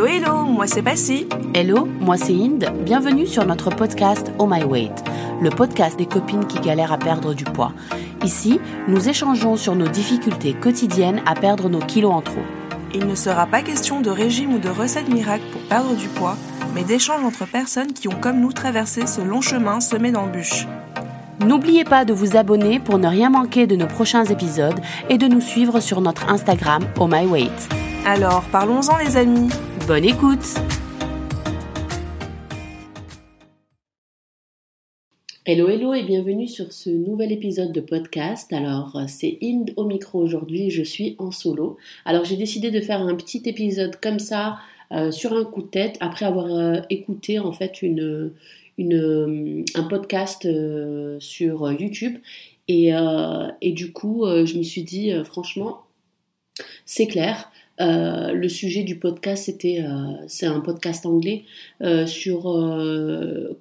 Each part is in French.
Hello, hello, moi c'est Passy. Hello, moi c'est Inde. Bienvenue sur notre podcast Oh My Weight, le podcast des copines qui galèrent à perdre du poids. Ici, nous échangeons sur nos difficultés quotidiennes à perdre nos kilos en trop. Il ne sera pas question de régime ou de recette miracle pour perdre du poids, mais d'échanges entre personnes qui ont comme nous traversé ce long chemin semé d'embûches. N'oubliez pas de vous abonner pour ne rien manquer de nos prochains épisodes et de nous suivre sur notre Instagram Oh My Weight. Alors, parlons-en les amis. Bonne écoute Hello hello et bienvenue sur ce nouvel épisode de podcast. Alors c'est Inde au micro aujourd'hui, je suis en solo. Alors j'ai décidé de faire un petit épisode comme ça euh, sur un coup de tête après avoir euh, écouté en fait une, une, euh, un podcast sur YouTube et, et du coup je me suis dit franchement c'est clair, euh, le sujet du podcast, c'était, euh, c'est un podcast anglais euh, sur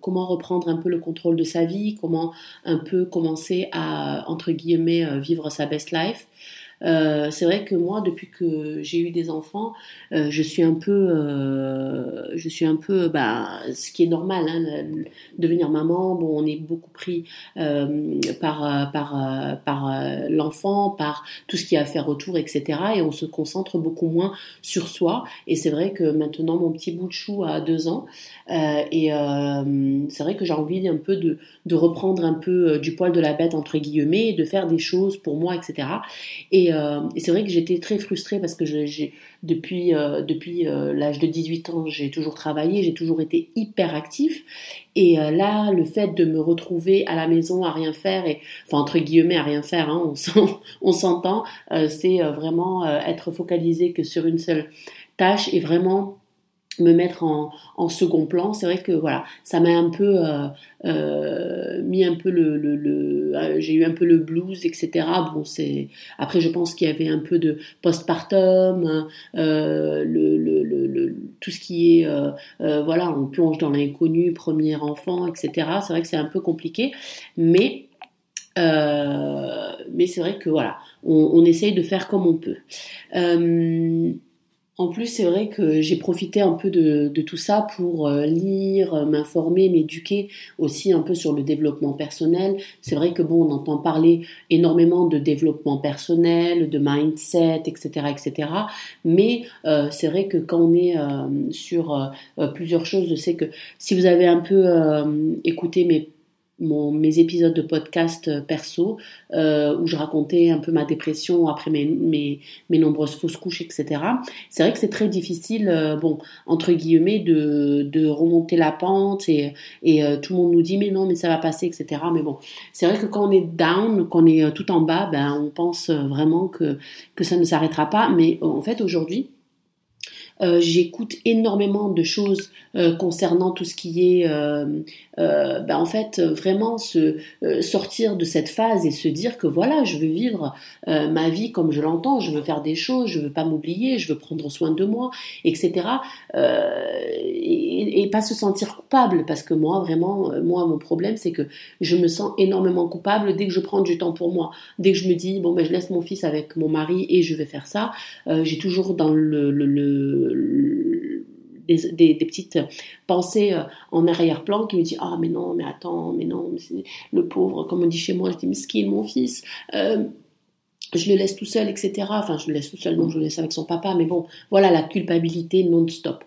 comment reprendre un peu le contrôle de sa vie, comment un peu commencer à entre guillemets vivre sa best life. Euh, c'est vrai que moi, depuis que j'ai eu des enfants, euh, je suis un peu, euh, je suis un peu, bah, ce qui est normal, hein, devenir maman. Bon, on est beaucoup pris par par par l'enfant, par tout ce qui a à faire autour, etc. Et on se concentre beaucoup moins sur soi. Et c'est vrai que maintenant, mon petit bout de chou a deux ans, et c'est vrai que j'ai envie un peu de de reprendre un peu du poil de la bête entre guillemets, de faire des choses pour moi, etc. Et euh, et, c'est vrai que j'étais très frustrée parce que depuis, euh, euh, l'âge de 18 ans, j'ai toujours travaillé, j'ai toujours été hyper actif. Et là, le fait de me retrouver à la maison à rien faire, enfin entre guillemets à rien faire, hein, on, s'entend, c'est vraiment être focalisé que sur une seule tâche et vraiment me mettre en, second plan. C'est vrai que voilà, ça m'a un peu euh, euh, mis un peu le, le, euh, j'ai eu un peu le blues, etc. Bon, c'est après je pense qu'il y avait un peu de postpartum, euh, le, le, tout ce qui est voilà, on plonge dans l'inconnu, premier enfant, etc. C'est vrai que c'est un peu compliqué, mais mais c'est vrai que voilà, on, essaye de faire comme on peut. En plus, c'est vrai que j'ai profité un peu de, tout ça pour euh, lire, euh, m'informer, m'éduquer aussi un peu sur le développement personnel. C'est vrai que bon, on entend parler énormément de développement personnel, de mindset, etc., etc. Mais euh, c'est vrai que quand on est sur plusieurs choses, je sais que si vous avez un peu écouté mes mes épisodes de podcast euh, perso euh, où je racontais un peu ma dépression après mes, mes, nombreuses fausses couches, etc. C'est vrai que c'est très difficile, euh, bon, entre guillemets, de, de remonter la pente et, et tout le monde nous dit mais non, mais ça va passer, etc. Mais bon, c'est vrai que quand on est down, quand on est tout en bas, ben, on pense vraiment que, que ça ne s'arrêtera pas. Mais en fait, aujourd'hui, euh, j'écoute énormément de choses euh, concernant tout ce qui est, euh, ben en fait, vraiment se sortir de cette phase et se dire que voilà, je veux vivre ma vie comme je l'entends, je veux faire des choses, je veux pas m'oublier, je veux prendre soin de moi, etc. Et, pas se sentir coupable parce que moi, vraiment, moi, mon problème, c'est que je me sens énormément coupable dès que je prends du temps pour moi, dès que je me dis bon ben je laisse mon fils avec mon mari et je vais faire ça, j'ai toujours dans le, le des, petites pensées euh, en arrière-plan qui me disent ah mais non mais attends mais non le pauvre comme on dit chez moi je dis miskin mon fils euh, je le laisse tout seul etc enfin je le laisse tout seul non je le laisse avec son papa mais bon voilà la culpabilité non-stop.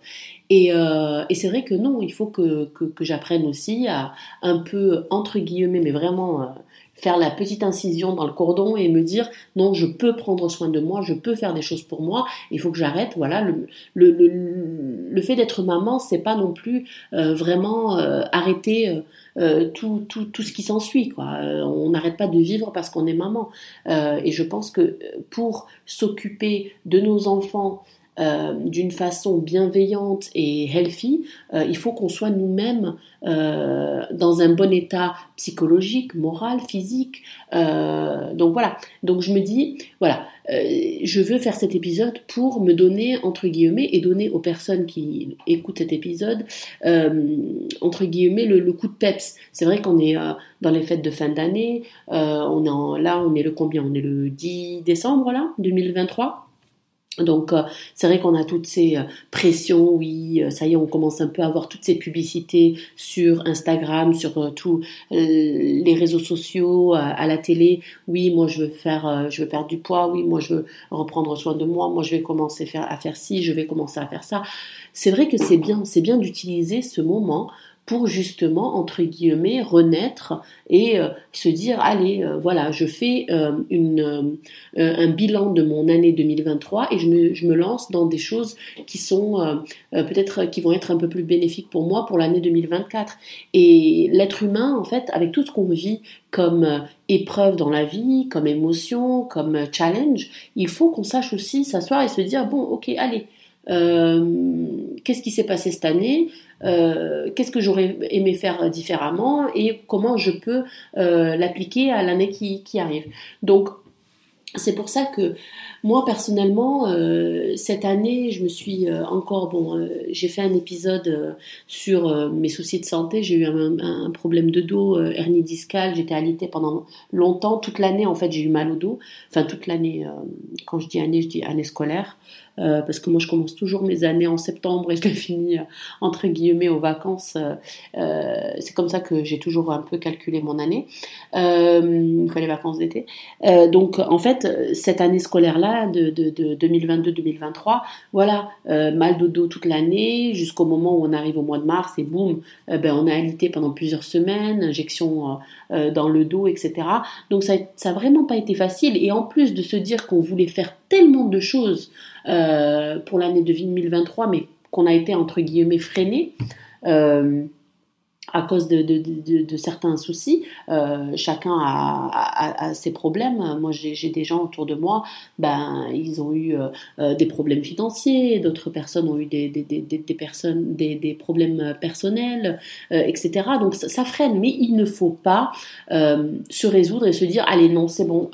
Et, euh, et c'est vrai que non il faut que, que, j'apprenne aussi à un peu entre guillemets mais vraiment faire la petite incision dans le cordon et me dire non, je peux prendre soin de moi, je peux faire des choses pour moi, il faut que j'arrête. Voilà, le, le, le, le fait d'être maman, c'est pas non plus euh, vraiment euh, arrêter euh, tout, tout, tout, ce qui s'ensuit. Quoi. on n'arrête pas de vivre parce qu'on est maman. et je pense que pour s'occuper de nos enfants, euh, d'une façon bienveillante et healthy, euh, il faut qu'on soit nous-mêmes euh, dans un bon état psychologique, moral, physique. donc voilà. Donc je me dis, voilà, je veux faire cet épisode pour me donner entre guillemets et donner aux personnes qui écoutent cet épisode entre guillemets le, coup de peps. C'est vrai qu'on est dans les fêtes de fin d'année. on est là, on est le combien? On est le 10 décembre là, 2023. Donc euh, c'est vrai qu'on a toutes ces euh, pressions, oui, euh, ça y est, on commence un peu à avoir toutes ces publicités sur Instagram, sur tous les réseaux sociaux, à, la télé. Oui, moi je veux faire, je veux perdre du poids. Oui, moi je veux reprendre soin de moi. Moi je vais commencer à faire ci, je vais commencer à faire ça. C'est vrai que c'est bien, c'est bien d'utiliser ce moment pour justement, entre guillemets, renaître et euh, se dire, allez, euh, voilà, je fais euh, un bilan de mon année 2023 et je me, je me lance dans des choses qui sont peut-être, qui vont être un peu plus bénéfiques pour moi pour l'année 2024. Et l'être humain, en fait, avec tout ce qu'on vit comme épreuve dans la vie, comme émotion, comme challenge, il faut qu'on sache aussi s'asseoir et se dire, bon, ok, allez, qu'est-ce qui s'est passé cette année? Euh, qu'est-ce que j'aurais aimé faire différemment et comment je peux euh, l'appliquer à l'année qui, arrive. Donc, c'est pour ça que moi personnellement, euh, cette année, je me suis encore bon, j'ai fait un épisode sur mes soucis de santé. J'ai eu un, un, problème de dos, hernie discale. J'étais alitée pendant longtemps, toute l'année en fait, j'ai eu mal au dos. Enfin toute l'année. quand je dis année, je dis année scolaire. Euh, parce que moi je commence toujours mes années en septembre et je les finis euh, entre guillemets aux vacances. Euh, c'est comme ça que j'ai toujours un peu calculé mon année, les vacances d'été. donc en fait cette année scolaire là de, de, de 2022-2023, voilà mal de dos toute l'année jusqu'au moment où on arrive au mois de mars et boum, ben on a alité pendant plusieurs semaines, injection dans le dos, etc. Donc ça, ça a vraiment pas été facile et en plus de se dire qu'on voulait faire tellement de choses pour l'année de 2023, mais qu'on a été entre guillemets freiné. Euh, à cause de, certains soucis. Euh, chacun a, ses problèmes. Moi, j'ai des gens autour de moi, ben, ils ont eu euh, des problèmes financiers, d'autres personnes ont eu des, personnes, des, problèmes personnels, euh, etc. Donc, ça, ça, freine. Mais il ne faut pas se résoudre et se dire, allez, non, c'est bon,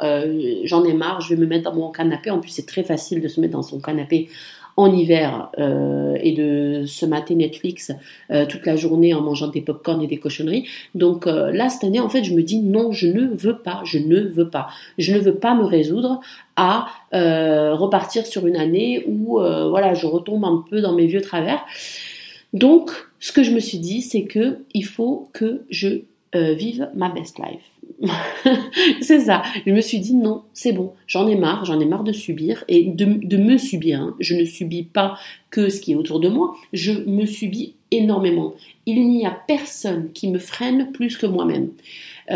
j'en ai marre, je vais me mettre dans mon canapé. En plus, c'est très facile de se mettre dans son canapé en hiver euh, et de se mater Netflix euh, toute la journée en mangeant des pop-corn et des cochonneries. Donc euh, là, cette année, en fait, je me dis non, je ne veux pas, je ne veux pas. Je ne veux pas me résoudre à repartir sur une année où voilà, je retombe un peu dans mes vieux travers. Donc, ce que je me suis dit, c'est que il faut que je vive ma best life. c'est ça. Je me suis dit non, c'est bon, j'en ai marre, j'en ai marre de subir et de, me subir. Hein. Je ne subis pas que ce qui est autour de moi, je me subis énormément. Il n'y a personne qui me freine plus que moi-même. Il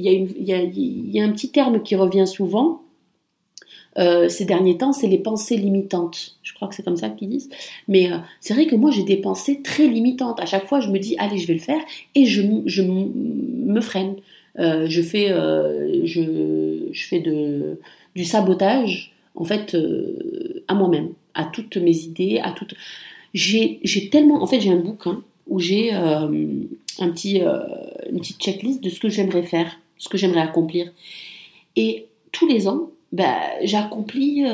y, a un petit terme qui revient souvent. Euh, ces derniers temps, c'est les pensées limitantes. Je crois que c'est comme ça qu'ils disent. Mais euh, c'est vrai que moi, j'ai des pensées très limitantes. À chaque fois, je me dis, allez, je vais le faire, et je me freine. Euh, je fais, euh, je, fais du sabotage en fait euh, à moi-même, à toutes mes idées, à toutes. J'ai, tellement, en fait, j'ai un bouquin où j'ai un petit, une petite checklist de ce que j'aimerais faire, ce que j'aimerais accomplir. Et tous les ans, bah, j'accomplis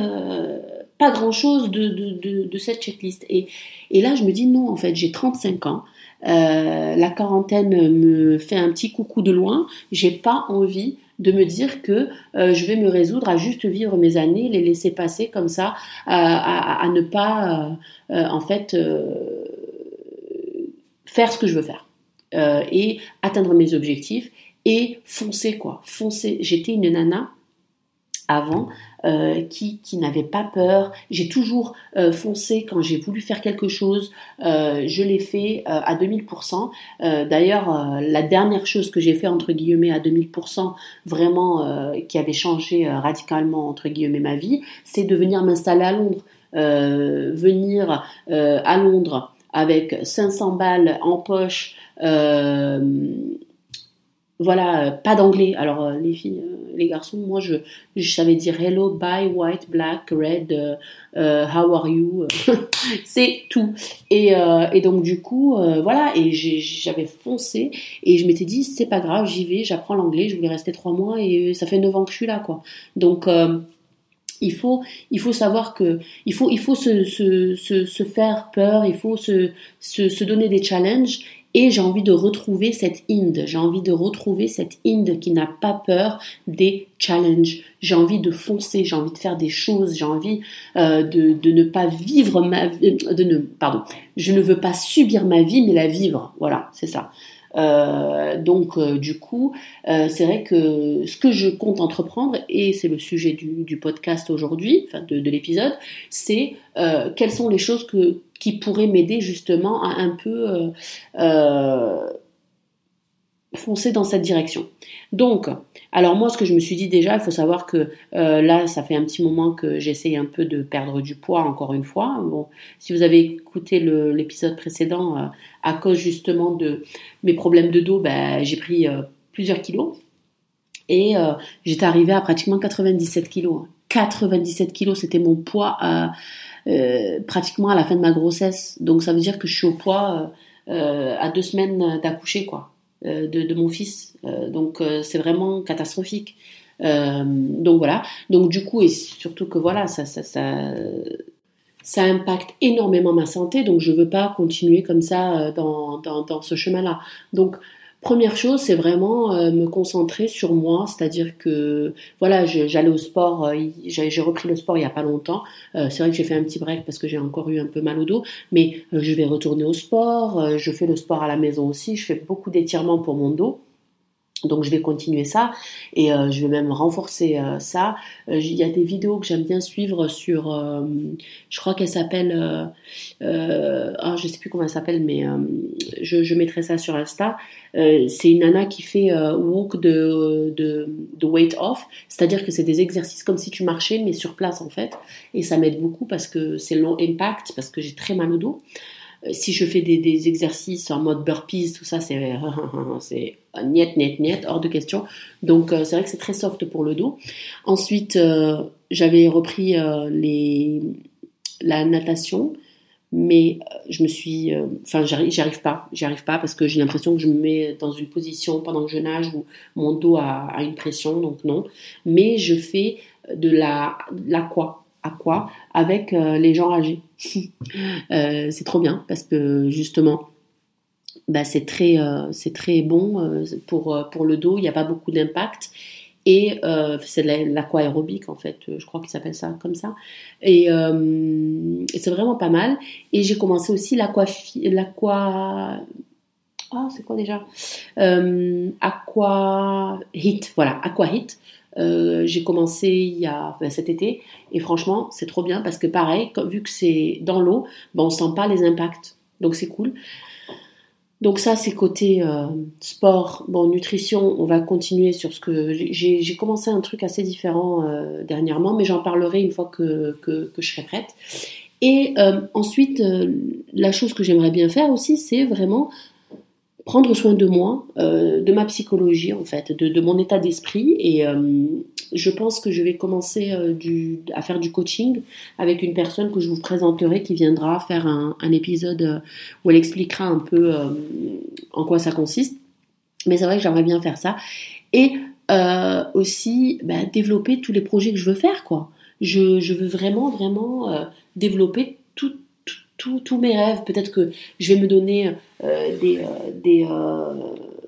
pas grand-chose de, de, de, de, cette checklist. Et, et là, je me dis non, en fait, j'ai 35 ans. Euh, la quarantaine me fait un petit coucou de loin, j'ai pas envie de me dire que euh, je vais me résoudre à juste vivre mes années, les laisser passer comme ça, à, ne pas euh, en fait faire ce que je veux faire. Et atteindre mes objectifs et foncer quoi, foncer. J'étais une nana avant euh, qui, qui n'avait pas peur. J'ai toujours euh, foncé quand j'ai voulu faire quelque chose. Euh, je l'ai fait à 2000%. D'ailleurs, la dernière chose que j'ai fait entre guillemets à 2000%, vraiment qui avait changé radicalement entre guillemets ma vie, c'est de venir m'installer à Londres. venir à Londres avec 500 balles en poche voilà, euh, pas d'anglais. Alors euh, les filles, euh, les garçons, moi je, savais dire hello, bye, white, black, red, how are you, c'est tout. Et, et, donc du coup, voilà, et j'avais foncé et je m'étais dit c'est pas grave, j'y vais, j'apprends l'anglais. Je voulais rester trois mois et ça fait neuf ans que je suis là, quoi. Donc il faut, il faut savoir que il faut, il faut se, se, se, se faire peur, il faut se, se, se donner des challenges Et j'ai envie de retrouver cette Inde, j'ai envie de retrouver cette Inde qui n'a pas peur des challenges. J'ai envie de foncer, j'ai envie de faire des choses, j'ai envie euh, de, de, ne pas vivre ma vie, de ne, pardon, je ne veux pas subir ma vie, mais la vivre. Voilà, c'est ça. Euh, donc euh, du coup, euh, c'est vrai que ce que je compte entreprendre, et c'est le sujet du, podcast aujourd'hui, enfin de, de l'épisode, c'est quelles sont les choses que, qui pourraient m'aider justement à un peu foncer dans cette direction. Donc, alors moi, ce que je me suis dit déjà, il faut savoir que euh, là, ça fait un petit moment que j'essaye un peu de perdre du poids, encore une fois. Si vous avez écouté l'épisode précédent, euh, à cause justement de mes problèmes de dos, ben, j'ai pris euh, plusieurs kilos. Et j'étais arrivée à pratiquement 97 kilos. 97 kilos, c'était mon poids pratiquement à la fin de ma grossesse. Donc ça veut dire que je suis au poids à deux semaines d'accoucher, quoi. Euh, de, mon fils. Euh, donc euh, c'est vraiment catastrophique. donc voilà. Donc du coup, et surtout que voilà, ça, ça, impacte énormément ma santé. Donc je veux pas continuer comme ça dans, dans, dans ce chemin-là. Donc Première chose, c'est vraiment euh, me concentrer sur moi, c'est-à-dire que voilà, j'allais au sport, euh, j'ai repris le sport il y a pas longtemps. Euh, c'est vrai que j'ai fait un petit break parce que j'ai encore eu un peu mal au dos, mais je vais retourner au sport. je fais le sport à la maison aussi. Je fais beaucoup d'étirements pour mon dos. Donc je vais continuer ça et euh, je vais même renforcer euh, ça. Euh, il y a des vidéos que j'aime bien suivre sur, je crois qu'elle s'appelle, ah je sais plus comment elle s'appelle, mais je, mettrai ça sur Insta. c'est une nana qui fait walk de, de, de weight off, c'est-à-dire que c'est des exercices comme si tu marchais mais sur place en fait, et ça m'aide beaucoup parce que c'est long impact parce que j'ai très mal au dos. Euh, si je fais des, exercices en mode burpees, tout ça, c'est niet, niet, niet, hors de question. Donc euh, c'est vrai que c'est très soft pour le dos. Ensuite, euh, j'avais repris les, la natation, mais je me suis, enfin j'y arrive pas, j'y pas parce que j'ai l'impression que je me mets dans une position pendant que je nage où mon dos a, une pression, donc non. Mais je fais de la l'aqua à quoi avec euh, les gens âgés. Euh, c'est trop bien parce que justement, bah, c'est très, euh, c'est très bon pour, pour le dos, il n'y a pas beaucoup d'impact. Et c'est l'aquaérobique en fait, je crois qu'il s'appelle ça comme ça. Et, c'est vraiment pas mal. Et j'ai commencé aussi l'aqua... Ah, c'est quoi déjà? Aqua Hit, voilà, Aqua Hit. Euh, j'ai commencé il y a ben, cet été. Et franchement c'est trop bien parce que pareil vu que c'est dans l'eau ben, on sent pas les impacts. Donc c'est cool. Donc ça c'est côté euh, sport. Bon nutrition on va continuer sur ce que j'ai commencé un truc assez différent euh, dernièrement mais j'en parlerai une fois que, que, que je serai prête. Et ensuite la chose que j'aimerais bien faire aussi c'est vraiment prendre soin de moi, euh, de ma psychologie en fait, de, mon état d'esprit. Et euh, je pense que je vais commencer euh, à faire du coaching avec une personne que je vous présenterai qui viendra faire un, épisode où elle expliquera un peu en quoi ça consiste. Mais c'est vrai que j'aimerais bien faire ça. Et aussi bah, développer tous les projets que je veux faire. quoi. Je, je veux vraiment, vraiment développer tout, tous mes rêves. Peut-être que je vais me donner euh, des, euh, euh,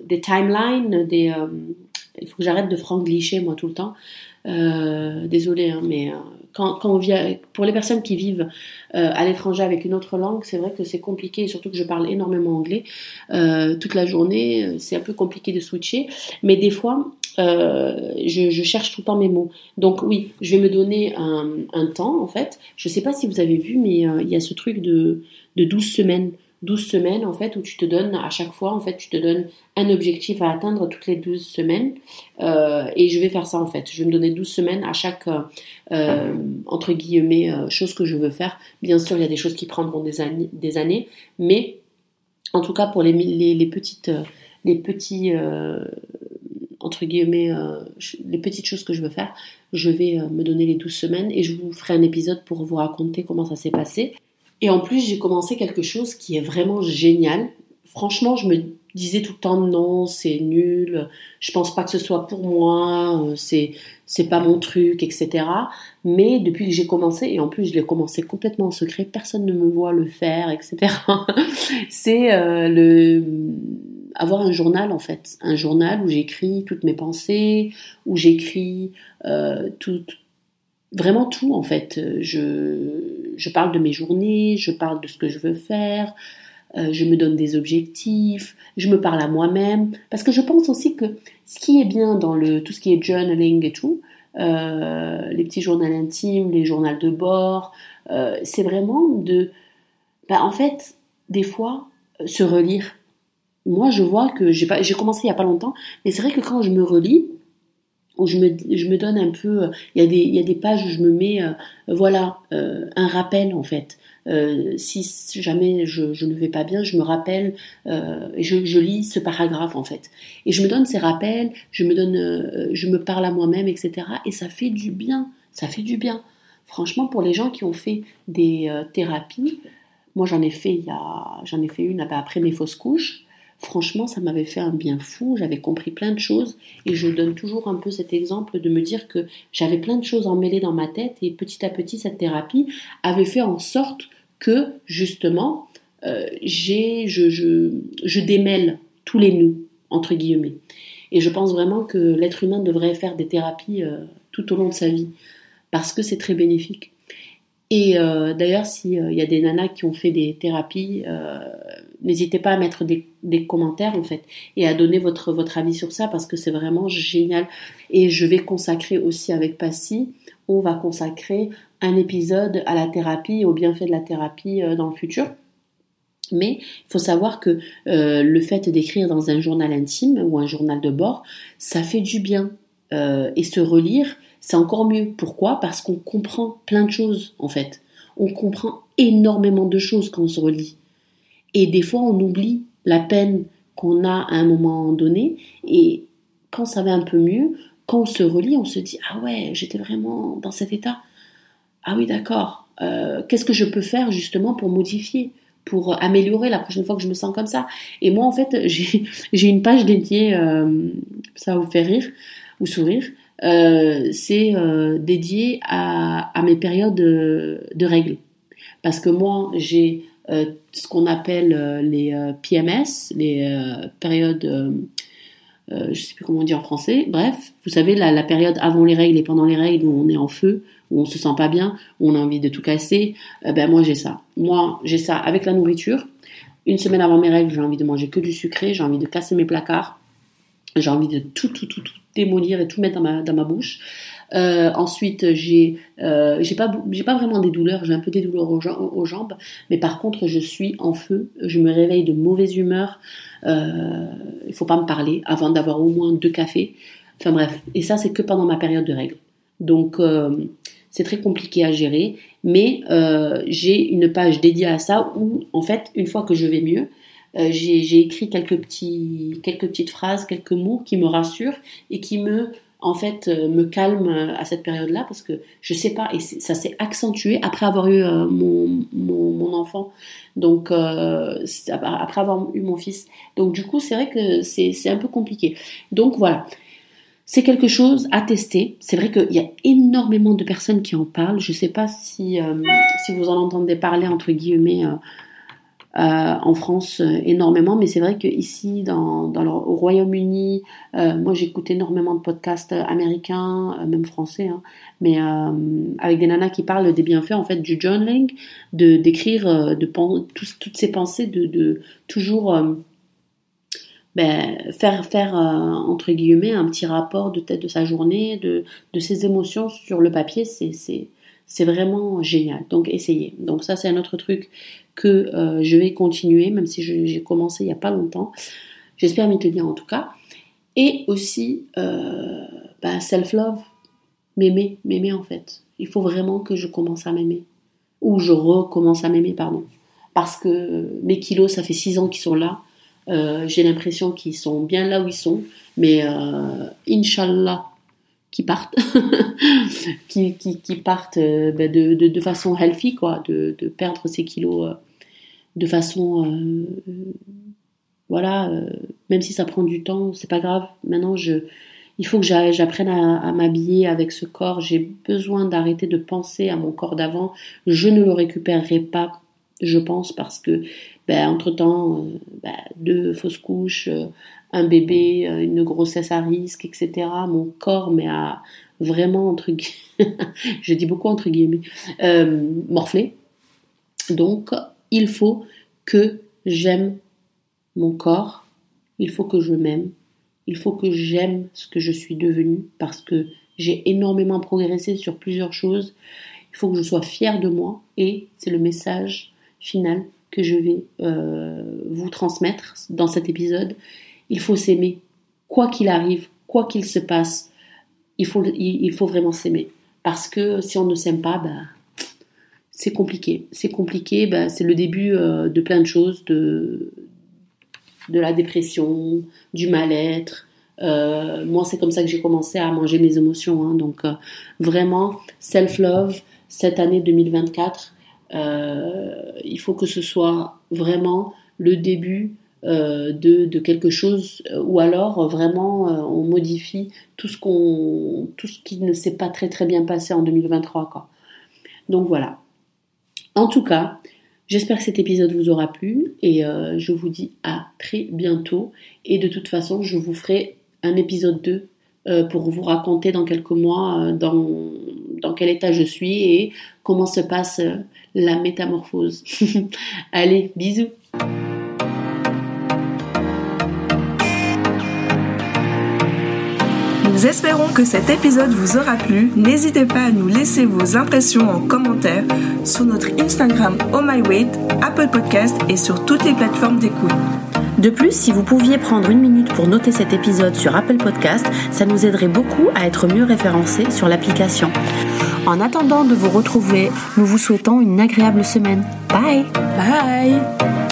des, timelines, des, il faut que j'arrête de franglicher moi tout le temps. désolée, hein, mais quand, quand, on vient, pour les personnes qui vivent à l'étranger avec une autre langue, c'est vrai que c'est compliqué, surtout que je parle énormément anglais toute la journée, c'est un peu compliqué de switcher. Mais des fois, euh, je, cherche tout le temps mes mots. Donc oui, je vais me donner un, temps en fait. Je ne sais pas si vous avez vu, mais euh, il y a ce truc de, de 12 semaines. 12 semaines en fait où tu te donnes à chaque fois en fait tu te donnes un objectif à atteindre toutes les 12 semaines. Euh, et je vais faire ça en fait. Je vais me donner 12 semaines à chaque entre guillemets chose que je veux faire. Bien sûr il y a des choses qui prendront des années, mais en tout cas pour les, les, les petites les petits entre guillemets, euh, les petites choses que je veux faire, je vais euh, me donner les 12 semaines et je vous ferai un épisode pour vous raconter comment ça s'est passé. Et en plus, j'ai commencé quelque chose qui est vraiment génial. Franchement, je me, disais tout le temps non, c'est nul, je pense pas que ce soit pour moi, euh, c'est c'est pas mon truc, etc. Mais depuis que j'ai commencé, et en plus je l'ai commencé complètement en secret, personne ne me voit le faire, etc. c'est euh, le avoir un journal en fait, un journal où j'écris toutes mes pensées, où j'écris euh, tout, vraiment tout en fait. Je, je parle de mes journées, je parle de ce que je veux faire, euh, je me donne des objectifs, je me parle à moi-même, parce que je pense aussi que ce qui est bien dans le, tout ce qui est journaling et tout, euh, les petits journaux intimes, les journaux de bord, euh, c'est vraiment de, bah, en fait, des fois, se relire. Moi, je vois que j'ai commencé il n'y a pas longtemps, mais c'est vrai que quand je me relis, où je me, donne un peu, il y, a des, il y a des pages où je me mets, voilà, un rappel en fait. Euh, si jamais je, ne vais pas bien, je me rappelle euh, je, lis ce paragraphe en fait. Et je me donne ces rappels, je me donne, euh, je me parle à moi-même, etc. Et ça fait du bien, ça fait du bien. Franchement, pour les gens qui ont fait des euh, thérapies, moi j'en ai fait, il y j'en ai fait une après mes fausses couches. Franchement, ça m'avait fait un bien fou, j'avais compris plein de choses et je donne toujours un peu cet exemple de me dire que j'avais plein de choses emmêlées dans ma tête et petit à petit cette thérapie avait fait en sorte que justement euh, j'ai, je, je, je démêle tous les nœuds entre guillemets. Et je pense vraiment que l'être humain devrait faire des thérapies euh, tout au long de sa vie parce que c'est très bénéfique. Et euh, d'ailleurs, s'il y a des nanas qui ont fait des thérapies, n'hésitez pas à mettre des, commentaires en fait et à donner votre, avis sur ça parce que c'est vraiment génial. Et je vais consacrer aussi avec Passy, on va consacrer un épisode à la thérapie, au bienfait de la thérapie euh, dans le futur. Mais il faut savoir que euh, le fait d'écrire dans un journal intime ou un journal de bord, ça fait du bien. Euh, et se relire, c'est encore mieux. Pourquoi? Parce qu'on comprend plein de choses, en fait. On comprend énormément de choses quand on se relit. Et des fois, on oublie la peine qu'on a à un moment donné. Et quand ça va un peu mieux, quand on se relit, on se dit Ah ouais, j'étais vraiment dans cet état. Ah oui, d'accord. Euh, qu'est-ce que je peux faire justement pour modifier, pour améliorer la prochaine fois que je me sens comme ça? Et moi, en fait, j'ai une page dédiée, euh, ça vous faire rire ou sourire. Euh, c'est dédié à, mes périodes de, règles. Parce que moi, j'ai ce qu'on appelle les PMS, les périodes je ne sais plus comment on dit en français. Bref, vous savez, la, la, période avant les règles et pendant les règles où on est en feu, où on se sent pas bien, où on a envie de tout casser, euh, ben moi j'ai ça. Moi j'ai ça avec la nourriture. Une semaine avant mes règles, j'ai envie de manger que du sucré, j'ai envie de casser mes placards, j'ai envie de tout, tout, tout, tout démolir et tout mettre dans ma, dans ma bouche. Euh, ensuite, j'ai euh, j'ai pas vraiment des douleurs, j'ai un peu des douleurs aux, jambes, mais par contre, je suis en feu. Je me réveille de mauvaise humeur. Euh, il faut pas me parler avant d'avoir au moins deux cafés. Enfin bref, et ça c'est que pendant ma période de règles. Donc c'est très compliqué à gérer, mais j'ai une page dédiée à ça où, en fait, une fois que je vais mieux, j'ai écrit quelques petites phrases, quelques mots qui me rassurent et qui me, en fait, euh, me calment à cette période-là parce que je sais pas, et ça s'est accentué après avoir eu mon, mon, mon, enfant, donc après avoir eu mon fils. Donc du coup, c'est vrai que c'est un peu compliqué. Donc voilà. C'est quelque chose à tester. C'est vrai qu'il y a énormément de personnes qui en parlent. Je sais pas si, euh, si vous en entendez parler, entre guillemets, euh, euh, en France énormément, mais c'est vrai qu'ici, dans, dans au Royaume-Uni, moi j'écoute énormément de podcasts américains, même français, hein, mais avec des nanas qui parlent des bienfaits en fait du journaling, de d'écrire, de, toutes ces pensées, de, de toujours ben, faire faire euh, entre guillemets un petit rapport de tête de sa journée, de, de ses émotions sur le papier, c'est c'est vraiment génial. Donc essayez. Donc ça c'est un autre truc que euh, je vais continuer, même si j'ai commencé il n'y a pas longtemps. J'espère m'y tenir en tout cas. Et aussi euh, ben, self-love, m'aimer, m'aimer en fait. Il faut vraiment que je commence à m'aimer. Ou je recommence à m'aimer, pardon. Parce que mes kilos, ça fait six ans qu'ils sont là euh, j'ai l'impression qu'ils sont bien là où ils sont, mais Inch'Allah, qui partent, qui, qui, partent euh, ben, de, de, façon healthy, quoi, de, de perdre ces kilos de façon voilà, même si ça prend du temps, c'est pas grave. Maintenant, je, il faut que j'apprenne à, m'habiller avec ce corps. J'ai besoin d'arrêter de penser à mon corps d'avant. Je ne le récupérerai pas, je pense, parce que, ben, entre-temps, ben, deux fausses couches, un bébé, une grossesse à risque, etc. Mon corps, mais vraiment, entre je dis beaucoup entre guillemets, euh, morflé. Donc, il faut que j'aime mon corps, il faut que je m'aime, il faut que j'aime ce que je suis devenue parce que j'ai énormément progressé sur plusieurs choses. Il faut que je sois fière de moi et c'est le message final que je vais euh, vous transmettre dans cet épisode. Il faut s'aimer, quoi qu'il arrive, quoi qu'il se passe. Il faut, vraiment s'aimer parce que si on ne s'aime pas, bah, c'est compliqué. C'est compliqué, bah, c'est le début euh, de plein de choses, de, de la dépression, du mal-être. Euh, moi, c'est comme ça que j'ai commencé à manger mes émotions. Hein. donc, euh, vraiment, self-love, cette année 2024, il faut que ce soit vraiment le début de, de, quelque chose ou alors vraiment on modifie tout ce, qu'on, tout ce qui ne s'est pas très très bien passé en 2023. Quoi. Donc voilà. En tout cas, J'espère que cet épisode vous aura plu et euh, je vous dis à très bientôt. Et de toute façon, je vous ferai un épisode 2 euh, pour vous raconter dans quelques mois euh, dans, dans, quel état je suis et comment se passe la métamorphose. Allez, bisous Nous espérons que cet épisode vous aura plu. N'hésitez pas à nous laisser vos impressions en commentaire sur notre Instagram Oh My Weight, Apple Podcast et sur toutes les plateformes d'écoute. De plus, si vous pouviez prendre une minute pour noter cet épisode sur Apple Podcast, ça nous aiderait beaucoup à être mieux référencés sur l'application. En attendant de vous retrouver, nous vous souhaitons une agréable semaine. Bye Bye